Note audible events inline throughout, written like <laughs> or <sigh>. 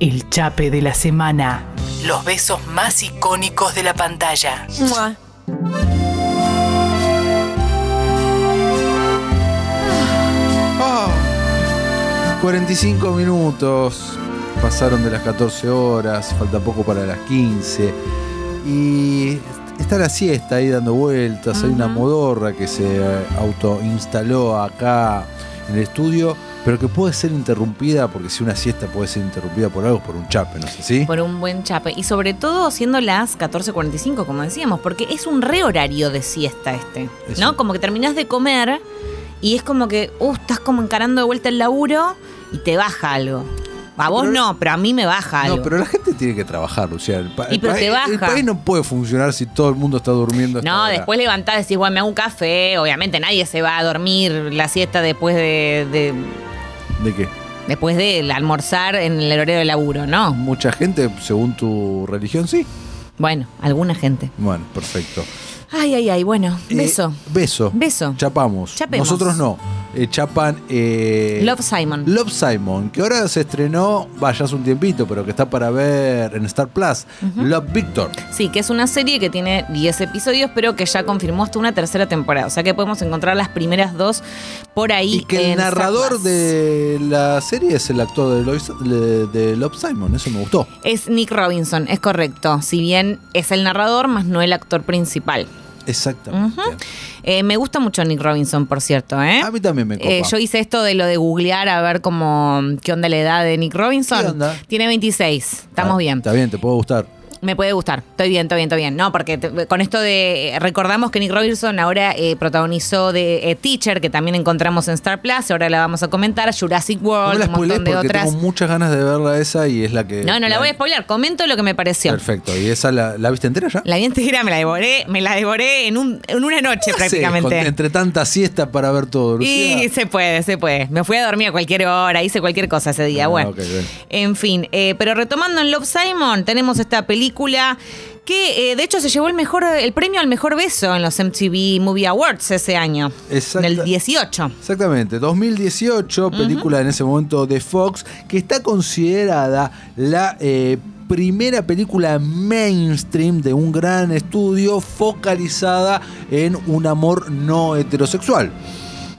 El chape de la semana. Los besos más icónicos de la pantalla. Mua. Ah, 45 minutos. Pasaron de las 14 horas, falta poco para las 15. Y está la siesta ahí dando vueltas. Hay una modorra que se autoinstaló acá en el estudio, pero que puede ser interrumpida, porque si una siesta puede ser interrumpida por algo, es por un chape, no sé si. Por un buen chape. Y sobre todo siendo las 14.45, como decíamos, porque es un re horario de siesta este. Eso. ¿No? Como que terminás de comer y es como que, uh, estás como encarando de vuelta el laburo y te baja algo. A vos pero- no, pero a mí me baja algo. No, pero la gente tiene que trabajar, Lucía. El, pa- Y el pero país- te baja. el país no puede funcionar si todo el mundo está durmiendo. No, después levantás y decís, bueno, me hago un café. Obviamente nadie se va a dormir la siesta después de, de- ¿De qué? después de almorzar en el horario de laburo, ¿no? Mucha gente, según tu religión, sí. Bueno, alguna gente. Bueno, perfecto. Ay, ay, ay, bueno, Eh, beso. beso. Beso. Chapamos. Chapemos. Nosotros no. Eh, chapan. eh, Love Simon. Love Simon, que ahora se estrenó, vaya hace un tiempito, pero que está para ver en Star Plus. Love Victor. Sí, que es una serie que tiene 10 episodios, pero que ya confirmó hasta una tercera temporada. O sea que podemos encontrar las primeras dos por ahí. Y que el en narrador de la serie es el actor de, Lois- de- de Love Simon. Eso me gustó. Es Nick Robinson, es correcto. Si bien es el narrador, más no el actor principal. Exactamente. Eh, me gusta mucho Nick Robinson, por cierto. ¿eh? A mí también me copa. Eh, yo hice esto de lo de googlear a ver cómo qué onda la edad de Nick Robinson. ¿Qué onda? Tiene 26. Estamos Ah, bien. Está bien, te puede gustar. Me puede gustar. Estoy bien, estoy bien, estoy bien. No, porque te- con esto de. Recordamos que Nick Robinson ahora eh, protagonizó de eh, Teacher, que también encontramos en Star Plus. Ahora la vamos a comentar. Jurassic No World, la un montón de otras. tengo muchas ganas de verla esa y es la que. No, no la voy a spoiler. Comento lo que me pareció. Perfecto. ¿Y esa la, la viste entera ya? La vi entera, me la devoré, me la devoré en, un, en una noche con- prácticamente. entre tanta siesta para ver todo, Lucía. Y se puede, se puede. Me fui a dormir a cualquier hora, hice cualquier cosa ese día. Ah, bueno, ok, bien. en fin. eh, pero retomando en Love Simon, tenemos esta película que eh, de hecho se llevó el mejor el premio al mejor beso en los MTV Movie Awards ese año. Exacta- En el 18. Exactamente, 2018, película en ese momento de Fox, que está considerada la eh, primera película mainstream de un gran estudio focalizada en un amor no heterosexual.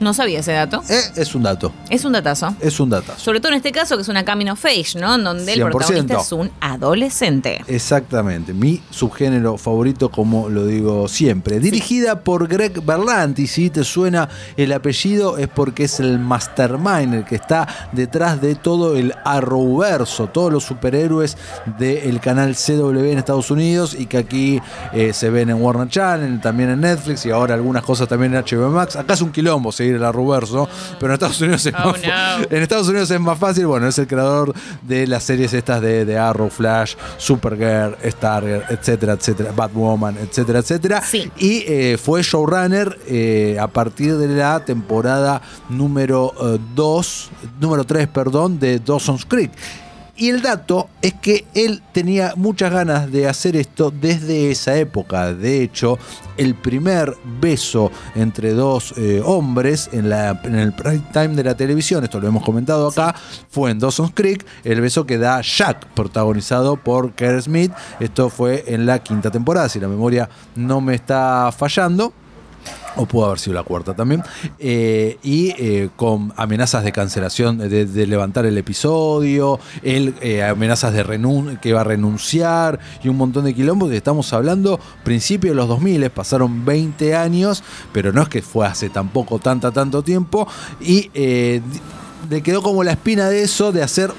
No sabía ese dato. Eh, es un dato, Es un datazo. es un datazo. Sobre todo en este caso, que es una coming of age, ¿no? En donde el 100%. protagonista es un adolescente. Exactamente, mi subgénero favorito, como lo digo siempre. Dirigida por Greg Berlanti, si te suena el apellido, es porque es el mastermind, el que está detrás de todo el Arrowverso, todos los superhéroes del canal CW en Estados Unidos y que aquí eh, se ven en Warner Channel, también en Netflix y ahora algunas cosas también en HBO Max. Acá es un quilombo seguir el Arrowverso, pero en Estados Unidos es Oh, más fa- en Estados Unidos es más fácil, bueno, es el creador de las series estas de, de Arrow, Flash, Supergirl, Stargirl, etcétera, etcétera, Batwoman, etcétera, etcétera. Sí. Y eh, fue showrunner eh, a partir de la temporada número 2, número 3, perdón, de Dawson's Creek. Y el dato es que él tenía muchas ganas de hacer esto desde esa época. De hecho, el primer beso entre dos eh, hombres en, la, en el prime time de la televisión, esto lo hemos comentado acá, fue en Dawson's Creek, el beso que da Jack, protagonizado por Kerr Smith. Esto fue en la quinta temporada, si la memoria no me está fallando o pudo haber sido la cuarta también, eh, y eh, con amenazas de cancelación, de, levantar el episodio, él eh, amenazas de renun que va a renunciar y un montón de quilombos. y Estamos hablando principio de los 2000, pasaron 20 años, pero no es que fue hace tampoco tanta, tanto tiempo, y eh, le quedó como la espina de eso, de hacer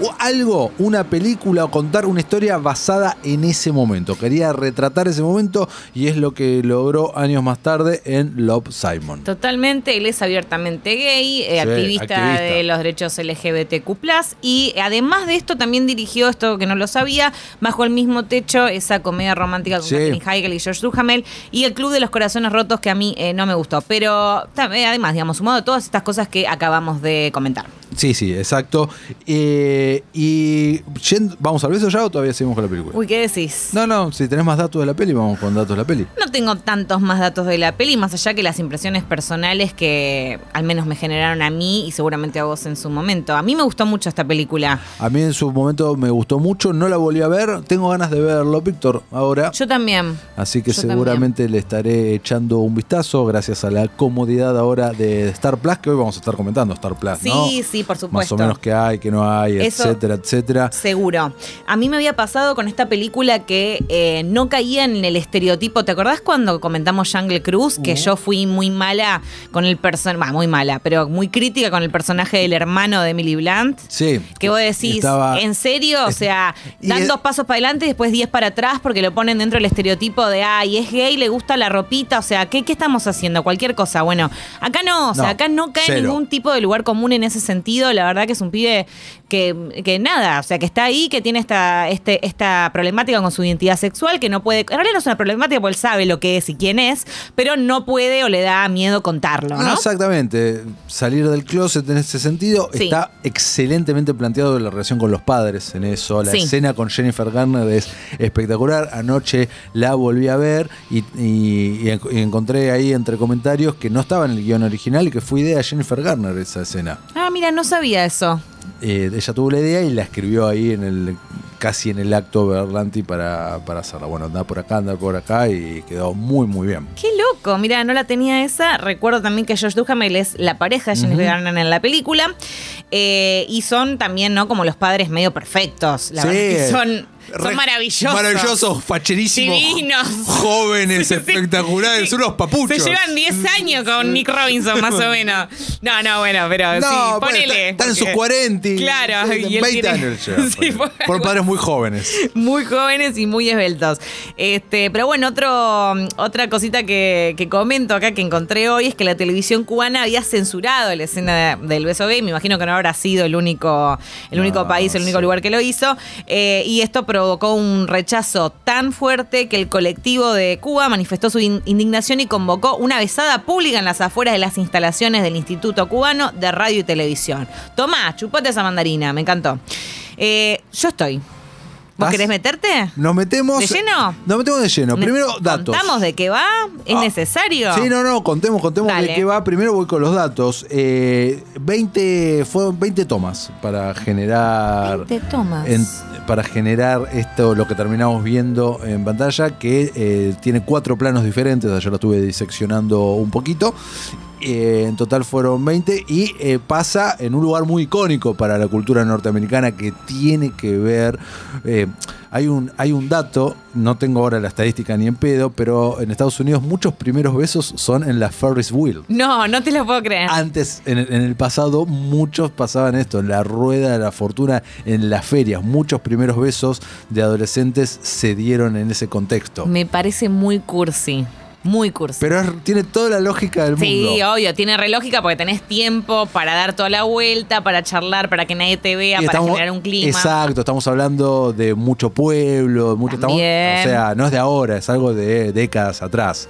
o algo, una película o contar una historia basada en ese momento. Quería retratar ese momento y es lo que logró años más tarde en Love Simon. Totalmente, él es abiertamente gay, eh, Sí, activista, activista. de los derechos LGBTQ+, y además de esto también dirigió esto que no lo sabía, Bajo el mismo techo, esa comedia romántica con Sí. Katherine Heigl y George Duhamel, y el Club de los Corazones Rotos que a mí eh, no me gustó, pero eh, además, digamos, sumado a todas estas cosas que acabamos de comentar. Sí, sí, exacto. Eh, y yendo- ¿vamos al beso ya o todavía seguimos con la película? Uy, ¿qué decís? No, no, si tenés más datos de la peli, vamos con datos de la peli. No tengo tantos más datos de la peli, más allá que las impresiones personales que al menos me generaron a mí y seguramente a vos en su momento. A mí me gustó mucho esta película. A mí en su momento me gustó mucho, no la volví a ver, tengo ganas de verlo, Víctor, ahora. Yo también. Así que Yo seguramente le estaré echando un vistazo gracias a la comodidad ahora de Star Plus, que hoy vamos a estar comentando Star Plus, Sí, ¿no? sí, por Más supuesto. o menos que hay, que no hay, Eso- etcétera, etcétera. Seguro. A mí me había pasado con esta película que eh, no caía en el estereotipo. ¿Te acordás cuando comentamos Jungle Cruise? Que yo fui muy mala con el personaje, muy mala, pero muy crítica con el personaje del hermano de Emily Blunt. Sí. Que vos decís, Estaba- ¿en serio? O sea, dan es- dos pasos para adelante y después diez para atrás porque lo ponen dentro del estereotipo de, ay, es gay, le gusta la ropita. O sea, ¿qué, qué estamos haciendo? Cualquier cosa. Bueno, acá no, o sea, No, acá no cae cero. ningún tipo de lugar común en ese sentido. La verdad que es un pibe que, que nada, o sea, que está ahí, que tiene esta, este, esta problemática con su identidad sexual, que no puede. En realidad no es una problemática porque él sabe lo que es y quién es, pero no puede o le da miedo contarlo, No, ¿no? exactamente. Salir del closet en ese sentido Sí. está excelentemente planteado la relación con los padres en eso. La Sí. escena con Jennifer Garner es espectacular. Anoche la volví a ver y, y- y encontré ahí entre comentarios que no estaba en el guion original y que fue idea de Jennifer Garner esa escena. Ah, mira, no sabía eso. Eh, ella tuvo la idea y la escribió ahí en el casi en el acto Berlanti para, para hacerla. Bueno, anda por acá, anda por acá y quedó muy, muy bien. Qué loco, mira, no la tenía esa. Recuerdo también que Josh Duhamel es la pareja de Jennifer Garner en la película. Eh, y son también, ¿no? Como los padres medio perfectos. La Sí. verdad que son, son maravillosos. Maravillosos, facherísimos. Divinos. Jóvenes, Sí, espectaculares, Sí. unos papuchos. Se llevan 10 años con Nick Robinson, más o menos. No, no, bueno, pero No, sí, bueno, ponele. Están en sus porque- 40. Claro, y él 20 tiene- años llevan, <laughs> Sí, por- Fueron padres muy jóvenes. muy jóvenes y muy esbeltos. Este, pero bueno, otro, otra cosita que, que comento acá que encontré hoy es que la televisión cubana había censurado la escena de- del beso gay. Me imagino que no habrá sido el único, el único No, país, el único lugar que lo hizo. Eh, y esto provocó un rechazo tan fuerte que el colectivo de Cuba manifestó su in- indignación y convocó una besada pública en las afueras de las instalaciones del Instituto Cubano de Radio y Televisión. Tomá, chupate esa mandarina, me encantó. Eh, yo estoy. ¿Vos querés meterte? Nos metemos. ¿De lleno? Nos metemos de lleno. Primero, datos. ¿Contamos de qué va? ¿Es Ah, necesario? Sí, no, no, contemos, contemos Dale. de qué va. Primero voy con los datos. Eh, 20, fueron 20 tomas para generar. 20 tomas. en- para generar esto, lo que terminamos viendo en pantalla, que eh, tiene cuatro planos diferentes. Ayer lo estuve diseccionando un poquito. Eh, en total fueron 20 y eh, pasa en un lugar muy icónico para la cultura norteamericana que tiene que ver. eh, hay, un, hay un dato, no tengo ahora la estadística ni en pedo, pero en Estados Unidos muchos primeros besos son en la Ferris wheel. No, no te lo puedo creer. Antes, en en el pasado, muchos pasaban esto, en la rueda de la fortuna, en las ferias. Muchos primeros besos de adolescentes se dieron en ese contexto. Me parece muy cursi. Muy cursi. Pero es- tiene toda la lógica del Sí, mundo. obvio, tiene re lógica porque tenés tiempo para dar toda la vuelta, para charlar, para que nadie te vea, Y para generar un clima. Exacto, estamos hablando de mucho pueblo, de mucho, estamos- También. o sea, no es de ahora, es algo de décadas atrás.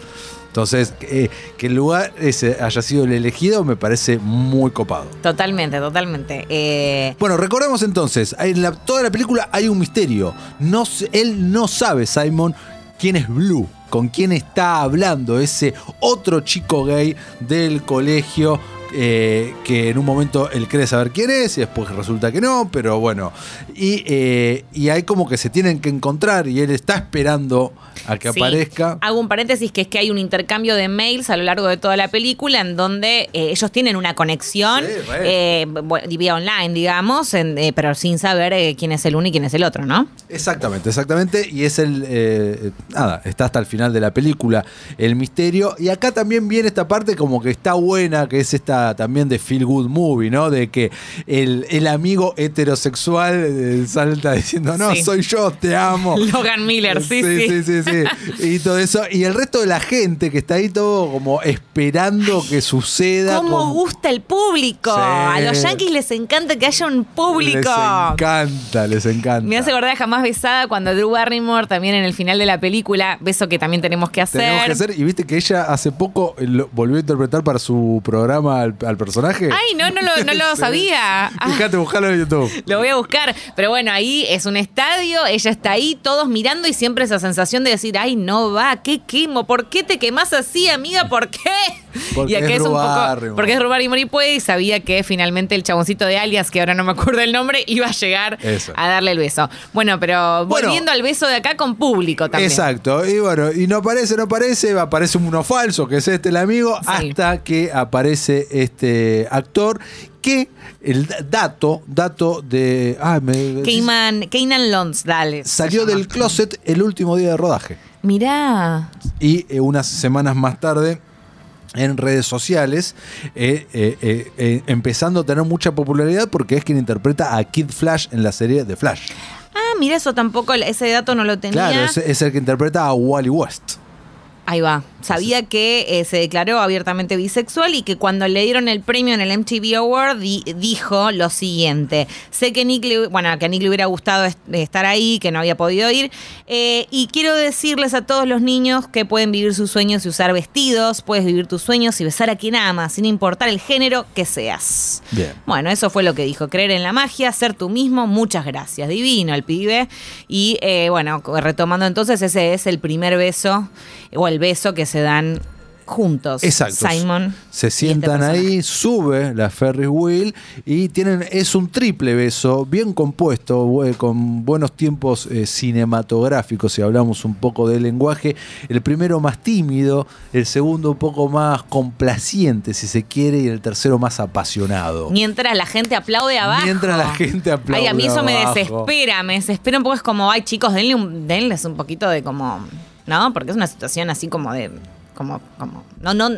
Entonces, eh, que el lugar ese haya sido el elegido me parece muy copado. Totalmente, totalmente. Eh, Bueno, recordemos entonces, en la- toda la película hay un misterio. No, se- él no sabe, Simon, quién es Blue, con quién está hablando ese otro chico gay del colegio. Eh, que en un momento él cree saber quién es y después resulta que no, pero bueno. Y, eh, y hay como que se tienen que encontrar y él está esperando a que Sí. aparezca. Hago un paréntesis que es que hay un intercambio de mails a lo largo de toda la película en donde eh, ellos tienen una conexión Sí, eh, bueno, vía online, digamos, en- eh, pero sin saber quién es el uno y quién es el otro, ¿no? Exactamente, exactamente. Y es el. eh, nada, está hasta el final de la película el misterio. Y acá también viene esta parte como que está buena, que es esta también de Feel Good Movie, ¿no? De que el, el amigo heterosexual eh, salta diciendo, no, Sí. soy yo, te amo. <laughs> Logan Miller, sí, sí. sí, sí, sí. Y todo eso. Y el resto de la gente que está ahí todo como esperando que suceda. ¿Cómo con- gusta el público? Sí. A los yankees les encanta que haya un público. Les encanta, les encanta. Me hace acordar jamás besada cuando Drew Barrymore también en el final de la película, beso que también tenemos que hacer. Tenemos que hacer, y viste que ella hace poco lo- volvió a interpretar para su programa, al, al personaje? Ay, no, no lo, no lo <laughs> sabía. Ah. Fíjate, buscalo en YouTube. Lo voy a buscar. Pero bueno, ahí es un estadio, ella está ahí, todos mirando y siempre esa sensación de decir, ay, no va, qué quemo, ¿por qué te quemas así, amiga? ¿Por qué? <laughs> Porque y es un robar, poco. Rimón. Porque es robar y morir puede, y sabía que finalmente el chaboncito de alias, que ahora no me acuerdo el nombre, <laughs> iba a llegar Eso. a darle el beso. Bueno, pero Bueno. volviendo al beso de acá con público también. Exacto, y bueno, y no aparece, no aparece, aparece uno falso, que es este el amigo, Sí. hasta que aparece este actor que el da- dato, dato de... Ah, me, Keyman, Keynan Lonsdale. salió del closet el último día de rodaje. Mirá. y eh, unas semanas más tarde en redes sociales, eh, eh, eh, empezando a tener mucha popularidad porque es quien interpreta a Kid Flash en la serie de Flash. Ah, mira, eso tampoco, ese dato no lo tenía. Claro, es, es el que interpreta a Wally West. Ahí va. Sabía que eh, se declaró abiertamente bisexual y que cuando le dieron el premio en el MTV Award di- dijo lo siguiente. Sé que Nick le, bueno, que a Nick le hubiera gustado est- estar ahí, que no había podido ir. eh, y quiero decirles a todos los niños que pueden vivir sus sueños y usar vestidos, puedes vivir tus sueños y besar a quien amas, sin importar el género que seas. Bien. Bueno, eso fue lo que dijo. Creer en la magia, ser tú mismo. Muchas gracias. Divino el pibe. Y eh, bueno, retomando entonces, ese es el primer beso o el beso que se dan juntos. Exacto. Simon. Se este sientan ahí, sube la Ferris Wheel y tienen, es un triple beso, bien compuesto, con buenos tiempos eh, cinematográficos, si hablamos un poco del lenguaje. El primero más tímido, el segundo un poco más complaciente, si se quiere, y el tercero más apasionado. Mientras la gente aplaude abajo. Mientras la gente aplaude Ay, a mí eso me desespera, me desespera un poco. Es como, ay, chicos, denle un- denles un poquito de como. ¿No? Porque es una situación así como de. Como, como. No, no.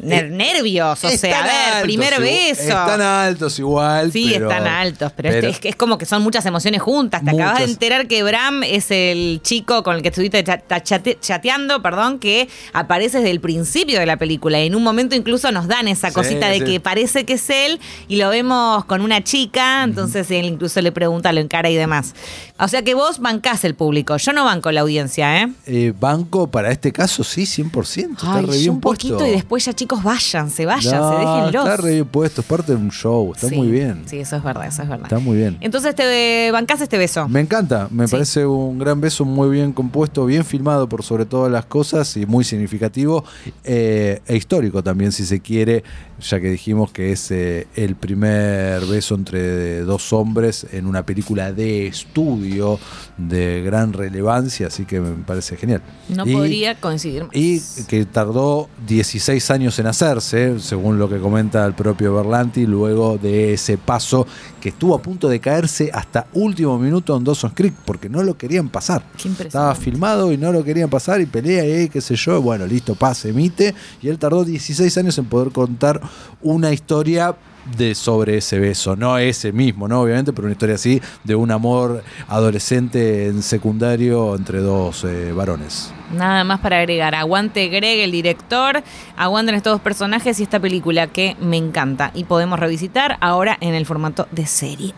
Ner- Eh, nervios. O sea, a ver, altos primer beso. Están altos igual. Sí, pero- están altos, pero, este- es, como que son muchas emociones juntas. Te acabas de enterar que Bram es el chico con el que estuviste chate- chateando, perdón, que aparece desde el principio de la película. Y en un momento incluso nos dan esa Sí, cosita de sí. que parece que es él y lo vemos con una chica, entonces él incluso le pregunta, lo encara y demás. O sea que vos bancás el público, yo no banco la audiencia, ¿eh? Eh, banco para este caso, sí, 100%. Está Ay, re yo bien un poquito y después ya chicos vayan, se vayan, No, déjenlos. Está re bien puesto, es parte de un show, está Sí, muy bien. Sí, eso es verdad, eso es verdad. Está muy bien. Entonces te bancás este beso. Me encanta, me Sí. parece un gran beso muy bien compuesto, bien filmado por sobre todas las cosas y muy significativo eh, e histórico también si se quiere, ya que dijimos que es eh, el primer beso entre dos hombres en una película de estudio de gran relevancia, así que me parece genial. No Y- podría coincidir más. y que tardó 16 años en hacerse, según lo que comenta el propio Berlanti, luego de ese paso que estuvo a punto de caerse hasta último minuto en Dawson's Creek, porque no lo querían pasar. Estaba filmado y no lo querían pasar y pelea y qué sé yo, bueno, listo, pasa, emite. Y él tardó 16 años en poder contar una historia de sobre ese beso, no ese mismo, ¿no? Obviamente, pero una historia así de un amor adolescente en secundario entre dos eh, varones. Nada más para agregar. Aguante Greg, el director. Aguanten estos dos personajes y esta película que me encanta. Y podemos revisitar ahora en el formato de serie.